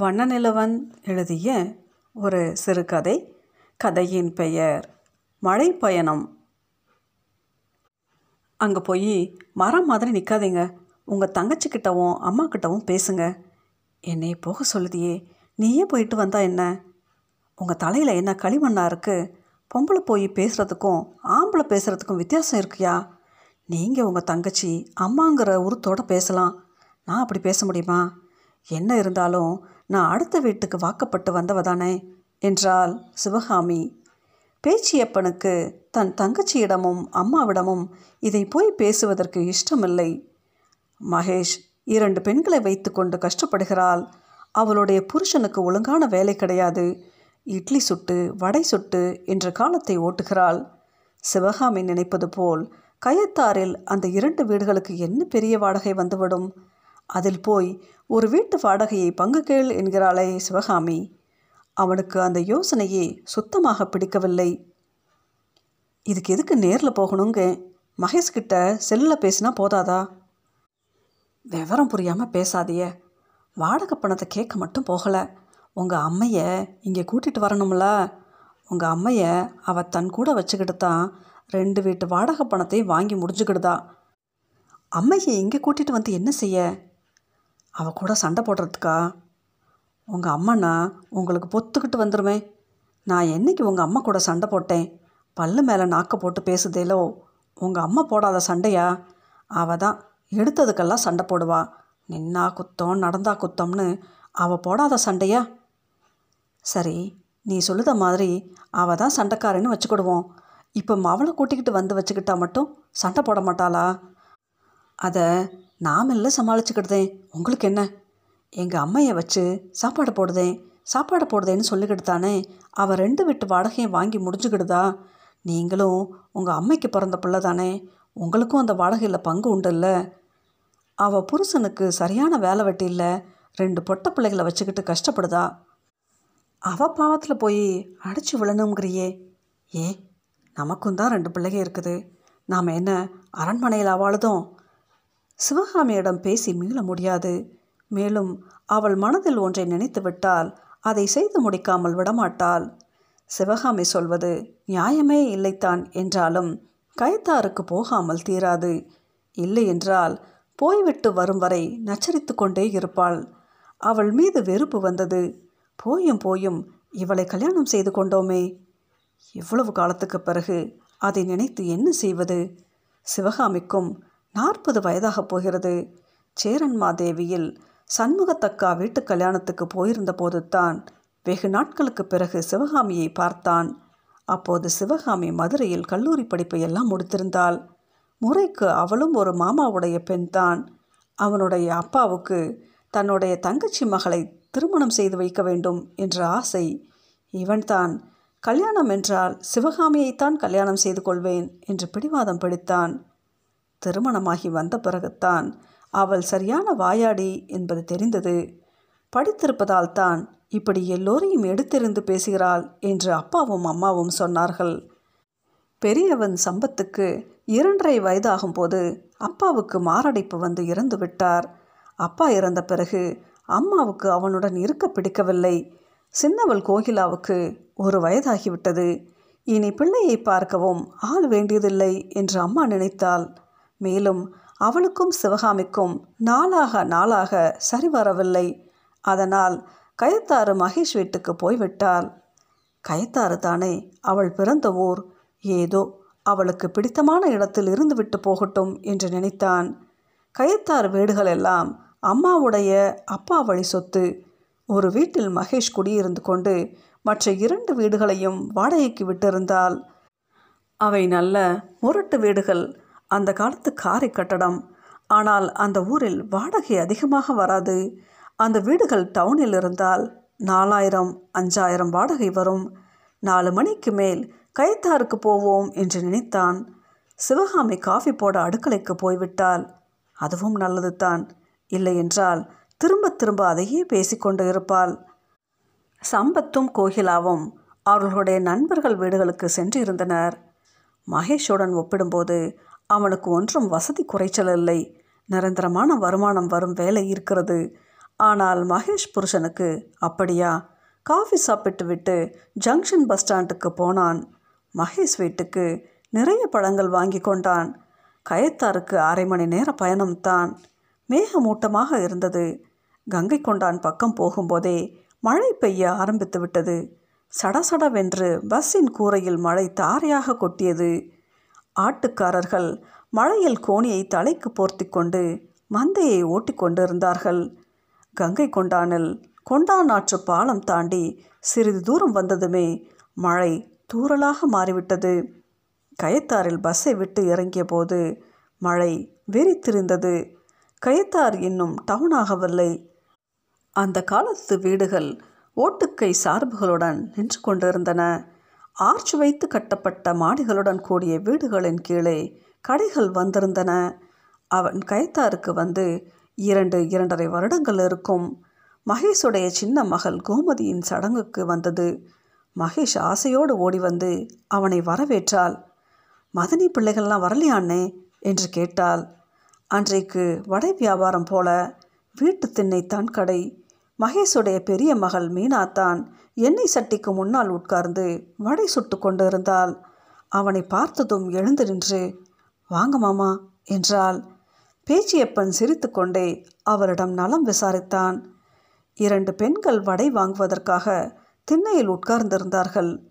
வண்ணநிலவன் எழுதிய ஒரு சிறுகதை கதையின் பெயர் மழை பயணம் அங்கே போய் மரம் மாதிரி நிற்காதீங்க உங்கள் தங்கச்சிக்கிட்டவும் அம்மாக்கிட்டவும் பேசுங்க. என்னை போக சொல்லுதியே நீயே போயிட்டு வந்தா என்ன? உங்கள் தலையில் என்ன களிமண்ணாக இருக்குது பொம்பளை போய் பேசுகிறதுக்கும் ஆம்பளை பேசுகிறதுக்கும் வித்தியாசம் இருக்குயா? நீங்கள் உங்கள் தங்கச்சி அம்மாங்கிற உருத்தோடு பேசலாம். நான் அப்படி பேச முடியுமா? என்ன இருந்தாலும் நான் அடுத்த வீட்டுக்கு வாக்கப்பட்டு வந்தவ தானே என்றாள் சிவகாமி. பேச்சியப்பனுக்கு தன் தங்கச்சியிடமும் அம்மாவிடமும் இதை போய் பேசுவதற்கு இஷ்டமில்லை. மகேஷ் இரண்டு பெண்களை வைத்துக்கொண்டு கஷ்டப்படுகிறாள். அவளுடைய புருஷனுக்கு ஒழுங்கான வேலை கிடையாது. இட்லி சுட்டு வடை சுட்டு என்ற காலத்தை ஓட்டுகிறாள். சிவகாமி நினைப்பது போல் கயத்தாரில் அந்த இரண்டு வீடுகளுக்கு என்ன பெரிய வாடகை வந்துவிடும்? அதில் போய் ஒரு வீட்டு வாடகையை பங்கு கேள் என்கிறாளே சிவகாமி. அவனுக்கு அந்த யோசனையே சுத்தமாக பிடிக்கவில்லை. இதுக்கு எதுக்கு நேரில் போகணுங்க? மகேஷ்கிட்ட செல்லில் பேசினா போதாதா? விவரம் புரியாமல் பேசாதிய வாடகை பணத்தை கேட்க மட்டும் போகலை. உங்கள் அம்மையை இங்கே கூட்டிகிட்டு வரணும்ல. உங்கள் அம்மையை அவள் தன் கூட வச்சுக்கிட்டு தான் ரெண்டு வீட்டு வாடகை பணத்தை வாங்கி முடிஞ்சுக்கிடுதா. அம்மையை இங்கே கூட்டிகிட்டு வந்து என்ன செய்ய? அவள் கூட சண்டை போடுறதுக்கா? உங்கள் அம்மனா உங்களுக்கு பொத்துக்கிட்டு வந்துருமே. நான் என்னைக்கு உங்கள் அம்மா கூட சண்டை போட்டேன்? பல்லு மேலே நாக்க போட்டு பேசுதேலோ? உங்கள் அம்மா போடாத சண்டையா? அவள் தான் எடுத்ததுக்கெல்லாம் சண்டை போடுவா. நின்னா குத்தம் நடந்தா குத்தம்னு அவள் போடாத சண்டையா? சரி நீ சொல்லுத மாதிரி அவள் தான் சண்டைக்காரன்னு வச்சுக்கிடுவோம். இப்போ அவளை கூட்டிக்கிட்டு வந்து வச்சுக்கிட்டா மட்டும் சண்டை போட மாட்டாளா? அதை நாமெல்ல சமாளிச்சுக்கிடுதேன் உங்களுக்கு என்ன? எங்கள் அம்மையை வச்சு சாப்பாடு போடுதேன். சாப்பாடு போடுதேன்னு சொல்லிக்கிட்டு தானே அவள் ரெண்டு வீட்டு வாடகையும் வாங்கி முடிஞ்சுக்கிடுதா? நீங்களும் உங்கள் அம்மைக்கு பிறந்த பிள்ளை தானே உங்களுக்கும் அந்த வாடகையில் பங்கு உண்டுல்ல? அவள் புருஷனுக்கு சரியான வேலை வெட்டி இல்லை ரெண்டு பொட்ட பிள்ளைகளை வச்சுக்கிட்டு கஷ்டப்படுதா? அவள் பாவத்தில் போய் அடித்து விழணுங்கிறியே ஏ நமக்கும் தான் ரெண்டு பிள்ளைங்க இருக்குது. நாம் என்ன அரண்மனையில் வாழுதோம் சிவகாமியிடம் பேசி மீள முடியாது. மேலும் அவள் மனதில் ஒன்றை நினைத்து விட்டால் அதை செய்து முடிக்காமல் விடமாட்டாள். சிவகாமி சொல்வது நியாயமே இல்லைத்தான் என்றாலும் கயத்தாருக்கு போகாமல் தீராது. இல்லை என்றால் போய்விட்டு வரும் வரை நச்சரித்து கொண்டே இருப்பாள். அவள் மீது வெறுப்பு வந்தது. போயும் போயும் இவளை கல்யாணம் செய்து கொண்டோமே. இவ்வளவு காலத்துக்கு பிறகு அதை நினைத்து என்ன செய்வது சிவகாமிக்கும் நாற்பது வயதாகப் போகிறது. சேரன்மாதேவியில் சண்முகத்தக்கா வீட்டு கல்யாணத்துக்கு போயிருந்த போது தான் வெகு நாட்களுக்கு பிறகு சிவகாமியை பார்த்தான். அப்போது சிவகாமி மதுரையில் கல்லூரி படிப்பை எல்லாம் முடித்திருந்தாள். முறைக்கு அவளும் ஒரு மாமாவுடைய பெண்தான் அவனுடைய அப்பாவுக்கு தன்னுடைய தங்கச்சி மகளை திருமணம் செய்து வைக்க வேண்டும் என்ற ஆசை. இவன்தான் கல்யாணம் என்றால் சிவகாமியைத்தான் கல்யாணம் செய்து கொள்வேன் என்று பிடிவாதம் பிடித்தான். திருமணமாகி வந்த பிறகுத்தான் அவள் சரியான வாயாடி என்பது தெரிந்தது. படித்திருப்பதால் தான் இப்படி எல்லோரையும் எடுத்தெறிந்து பேசுகிறாள் என்று அப்பாவும் அம்மாவும் சொன்னார்கள். பெரியவன் சம்பத்துக்கு இரண்டரை வயதாகும்போது அப்பாவுக்கு மாரடைப்பு வந்து இறந்து விட்டார். அப்பா இறந்த பிறகு அம்மாவுக்கு அவனுடன் இருக்க பிடிக்கவில்லை. சின்னவள் கோகிலாவுக்கு ஒரு வயதாகிவிட்டது. இனி பிள்ளையை பார்க்கவும் ஆள் வேண்டியதில்லை என்று அம்மா நினைத்தாள். மேலும் அவளுக்கும் சிவகாமிக்கும் நாளாக நாளாக சரிவரவில்லை அதனால் கயத்தாறு மகேஷ் வீட்டுக்கு போய்விட்டாள். கயத்தாறு தானே அவள் பிறந்த ஊர். ஏதோ அவளுக்கு பிடித்தமான இடத்தில் இருந்துவிட்டு போகட்டும் என்று நினைத்தான். கயத்தாறு வீடுகள் எல்லாம் அம்மாவுடைய அப்பா வழி சொத்து. ஒரு வீட்டில் மகேஷ் குடியிருந்து கொண்டு மற்ற இரண்டு வீடுகளையும் வாடகைக்கு விட்டிருந்தாள். அவை நல்ல முரட்டு வீடுகள். அந்த காலத்து காரை கட்டடம். ஆனால் அந்த ஊரில் வாடகை அதிகமாக வராது. அந்த வீடுகள் டவுனில் இருந்தால் நாலாயிரம் அஞ்சாயிரம் வாடகை வரும். நாலு மணிக்கு மேல் கைத்தாருக்கு போவோம் என்று நினைத்தான். சிவகாமி காஃபி போட அடுக்கலைக்கு போய்விட்டால் அதுவும் நல்லது தான் இல்லையென்றால் திரும்ப திரும்ப அதையே பேசிக்கொண்டு இருப்பாள். சம்பத்தும் கோகிலாவும் அவர்களுடைய நண்பர்கள் வீடுகளுக்கு சென்றிருந்தனர். மகேஷுடன் ஒப்பிடும்போது அவனுக்கு ஒன்றும் வசதி குறைச்சல் இல்லை. நிரந்தரமான வருமானம் வரும் வேலை இருக்கிறது. ஆனால் மகேஷ் புருஷனுக்கு அப்படியா? காஃபி சாப்பிட்டு விட்டு ஜங்ஷன் பஸ் ஸ்டாண்டுக்கு போனான். மகேஷ் வீட்டுக்கு நிறைய பழங்கள் வாங்கி கொண்டான். கயத்தாருக்கு அரை மணி நேர பயணம்தான் மேகமூட்டமாக இருந்தது. கங்கை கொண்டான் பக்கம் போகும்போதே மழை பெய்ய ஆரம்பித்து விட்டது. சடசடவென்று பஸ்ஸின் கூரையில் மழை தாரையாக கொட்டியது. ஆட்டுக்காரர்கள் மழையில் கோணியை தலைக்கு போர்த்தி கொண்டு மந்தையை ஓட்டி கொண்டிருந்தார்கள் கங்கை கொண்டானில் கொண்டான் ஆற்று பாலம் தாண்டி சிறிது தூரம் வந்ததுமே மழை தூறலாக மாறிவிட்டது. கயத்தாரில் பஸ்ஸை விட்டு இறங்கிய போது மழை வெறித்திருந்தது. கயத்தார் இன்னும் டவுன் ஆகவில்லை. அந்த காலத்து வீடுகள் ஓட்டுக்கை சார்புகளுடன் நின்று கொண்டிருந்தன. ஆர்ச் வைத்து கட்டப்பட்ட மாடிகளுடன் கூடிய வீடுகளின் கீழே கடைகள் வந்திருந்தன. அவன் கைத்தாருக்கு வந்து இரண்டு இரண்டரை வருடங்கள் இருக்கும். மகேஷுடைய சின்ன மகள் கோமதியின் சடங்குக்கு வந்தது. மகேஷ் ஆசையோடு ஓடி வந்து அவனை வரவேற்றாள். மதனி பிள்ளைகள்லாம் வரலையாண்ணே? என்று கேட்டாள். அன்றைக்கு வடை வியாபாரம் போல வீட்டு திண்ணை தான் கடை மகேஷுடைய பெரிய மகள் மீனாத்தான் எண்ணெய் சட்டிக்கு முன்னால் உட்கார்ந்து வடை சுட்டு கொண்டிருந்தாள். அவனை பார்த்ததும் எழுந்து நின்று வாங்க மாமா என்றாள். பேச்சியப்பன் சிரித்துக்கொண்டே அவரிடம் நலம் விசாரித்தான். இரண்டு பெண்கள் வடை வாங்குவதற்காக திண்ணையில் உட்கார்ந்திருந்தார்கள்.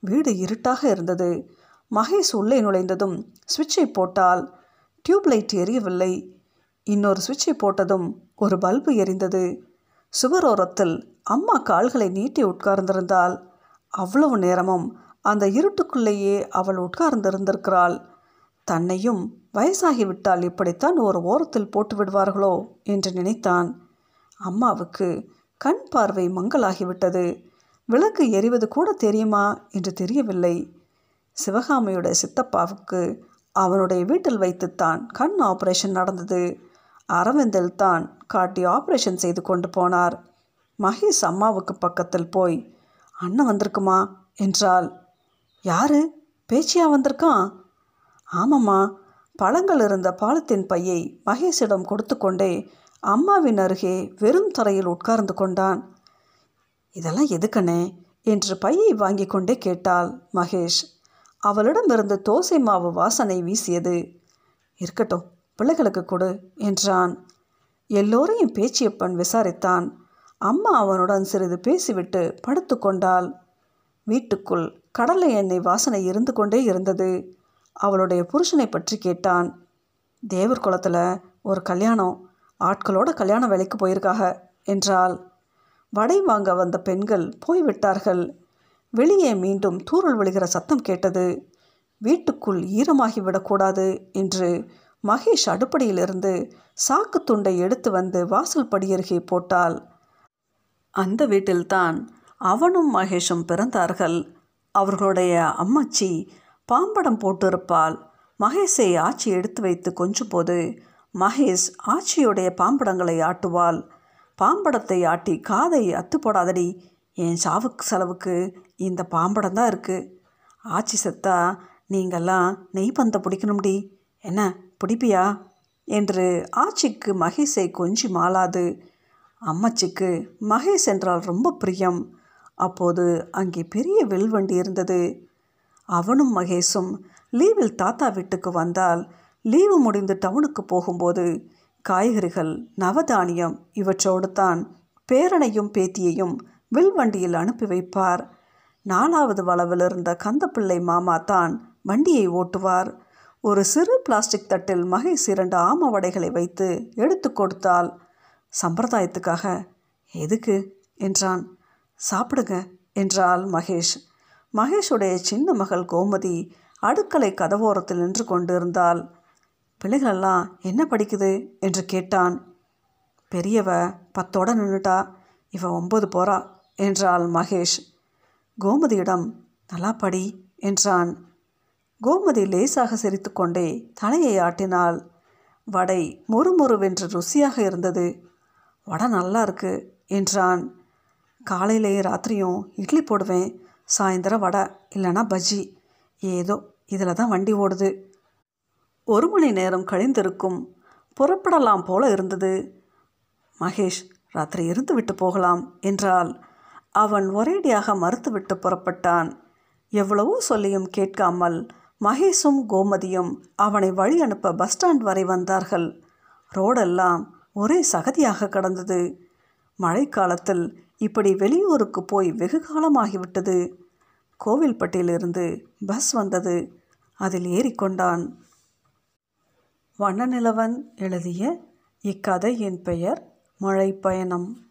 வீடு இருட்டாக இருந்தது. மகேஷ் உள்ளே நுழைந்ததும் சுவிட்சை போட்டால் டியூப்லைட் எரியவில்லை. இன்னொரு சுவிட்சை போட்டதும் ஒரு பல்பு எரிந்தது. சுவரோரத்தில் அம்மா கால்களை நீட்டி உட்கார்ந்திருந்தால் அவ்வளவு நேரமும் அந்த இருட்டுக்குள்ளேயே அவள் உட்கார்ந்திருந்திருக்கிறாள். தன்னையும் வயசாகிவிட்டால் இப்படித்தான் ஒரு ஓரத்தில் போட்டு விடுவார்களோ என்று நினைத்தான். அம்மாவுக்கு கண் பார்வை மங்கலாகிவிட்டது விளக்கு எரிவது கூட தெரியுமா என்று தெரியவில்லை. சிவகாமியுடைய சித்தப்பாவுக்கு அவனுடைய வீட்டில் வைத்துத்தான் கண் ஆபரேஷன் நடந்தது. அரவிந்தில் தான் காட்டி ஆபரேஷன் செய்து கொண்டு போனார். மகேஷ் அம்மாவுக்கு பக்கத்தில் போய் அண்ணன் வந்திருக்குமா? என்றாள். யாரு? பேச்சியா வந்திருக்கான்? ஆமாம்மா. பழங்கள் இருந்த பாலத்தின் பையை மகேஷிடம் கொடுத்து கொண்டே அம்மாவின் அருகே வெறும் தரையில் உட்கார்ந்து கொண்டான். இதெல்லாம் எதுக்கண்ணே? என்று பையை வாங்கி கொண்டே கேட்டாள் மகேஷ். அவளிடமிருந்து தோசை மாவு வாசனை வீசியது. இருக்கட்டும் பிள்ளைகளுக்கு கொடு என்றான். எல்லோரையும் பேச்சியப்பன் விசாரித்தான். அம்மா அவனுடன் சிறிது பேசிவிட்டு படுத்து கொண்டாள். வீட்டுக்குள் கடலை எண்ணெய் வாசனை இருந்து கொண்டே இருந்தது. அவளுடைய புருஷனை பற்றி கேட்டான். தேவர் குளத்தில் ஒரு கல்யாணம் ஆட்களோட கல்யாண வேலைக்கு போயிருக்காக என்றால் வடை வாங்க வந்த பெண்கள் போய்விட்டார்கள். வெளியே மீண்டும் தூறல் விழுகிற சத்தம் கேட்டது. வீட்டுக்குள் ஈரமாகி விடக்கூடாது என்று மகேஷ் அடுப்படியிலிருந்து சாக்கு துண்டை எடுத்து வந்து வாசல் படியருகே போட்டால் அந்த வீட்டில்தான் அவனும் மகேஷும் பிறந்தார்கள். அவர்களுடைய அம்மாச்சி பாம்படம் போட்டிருப்பால் மகேஷை ஆச்சி எடுத்து வைத்து கொஞ்சும் போது மகேஷ் ஆச்சியுடைய பாம்படங்களை ஆட்டுவாள். பாம்படத்தை ஆட்டி காதை அத்து போடாதடி என் சாவுக்கு செலவுக்கு இந்த பாம்படம் தான் இருக்குது ஆச்சி செத்தா நீங்கள்லாம் நெய் பந்தை பிடிக்கணும்டி. என்ன? பிடிப்பியா? என்று ஆச்சிக்கு மகேஷை கொஞ்சி மாளாது. அம்மச்சிக்கு மகேஷ் என்றால் ரொம்ப பிரியம். அப்போது அங்கே பெரிய வெல்வண்டி இருந்தது. அவனும் மகேஷும் லீவில் தாத்தா வீட்டுக்கு வந்தால் லீவு முடிந்து டவுனுக்கு போகும்போது காய்கறிகள் நவதானியம் இவற்றோடு தான் பேரனையும் பேத்தியையும் வில்வண்டியில் அனுப்பி வைப்பார். நாலாவது வளவில் இருந்த கந்தப்பிள்ளை மாமா தான் வண்டியை ஓட்டுவார். ஒரு சிறு பிளாஸ்டிக் தட்டில் மகேஷ் இரண்டு ஆம வடைகளை வைத்து எடுத்து கொடுத்தால் சம்பிரதாயத்துக்காக? எதுக்கு? என்றான். சாப்பிடுங்க என்றாள் மகேஷ். மகேஷுடைய சின்ன மகள் கோமதி அடுக்கலை கதவோரத்தில் நின்று கொண்டிருந்தாள். பிள்ளைகளெல்லாம் என்ன படிக்குது? என்று கேட்டான். பெரியவ பத்தோட நின்றுட்டா இவ ஒம்பது போறா என்றாள் மகேஷ். கோமதியிடம் நல்லா படி என்றான். கோமதி லேசாக சிரித்துக்கொண்டே தலையை ஆட்டினாள். வடை மொறுமொறுவென்று ருசியாக இருந்தது. வடை நல்லா இருக்கு என்றான். காலையிலேயே ராத்திரியும் இட்லி போடுவேன். சாயந்தரம் வடை இல்லைன்னா பஜ்ஜி. ஏதோ இதில் தான் வண்டி ஓடுது. ஒரு மணி நேரம் கழிந்திருக்கும். புறப்படலாம் போல இருந்தது. மகேஷ் ராத்திரி இருந்து விட்டு போகலாம் என்றால் அவன் ஒரேடியாக மறுத்துவிட்டு புறப்பட்டான். எவ்வளவோ சொல்லியும் கேட்காமல் மகேஷும் கோமதியும் அவனை வழி அனுப்ப பஸ் ஸ்டாண்ட் வரை வந்தார்கள். ரோடெல்லாம் ஒரே சகதியாக கடந்தது. மழைக்காலத்தில் இப்படி வெளியூருக்கு போய் வெகு காலமாகிவிட்டது. கோவில்பட்டியிலிருந்து பஸ் வந்தது. அதில் ஏறிக்கொண்டான். வண்ணநிலவன் எழுதிய இக்கதையின் பெயர். மழை பயணம்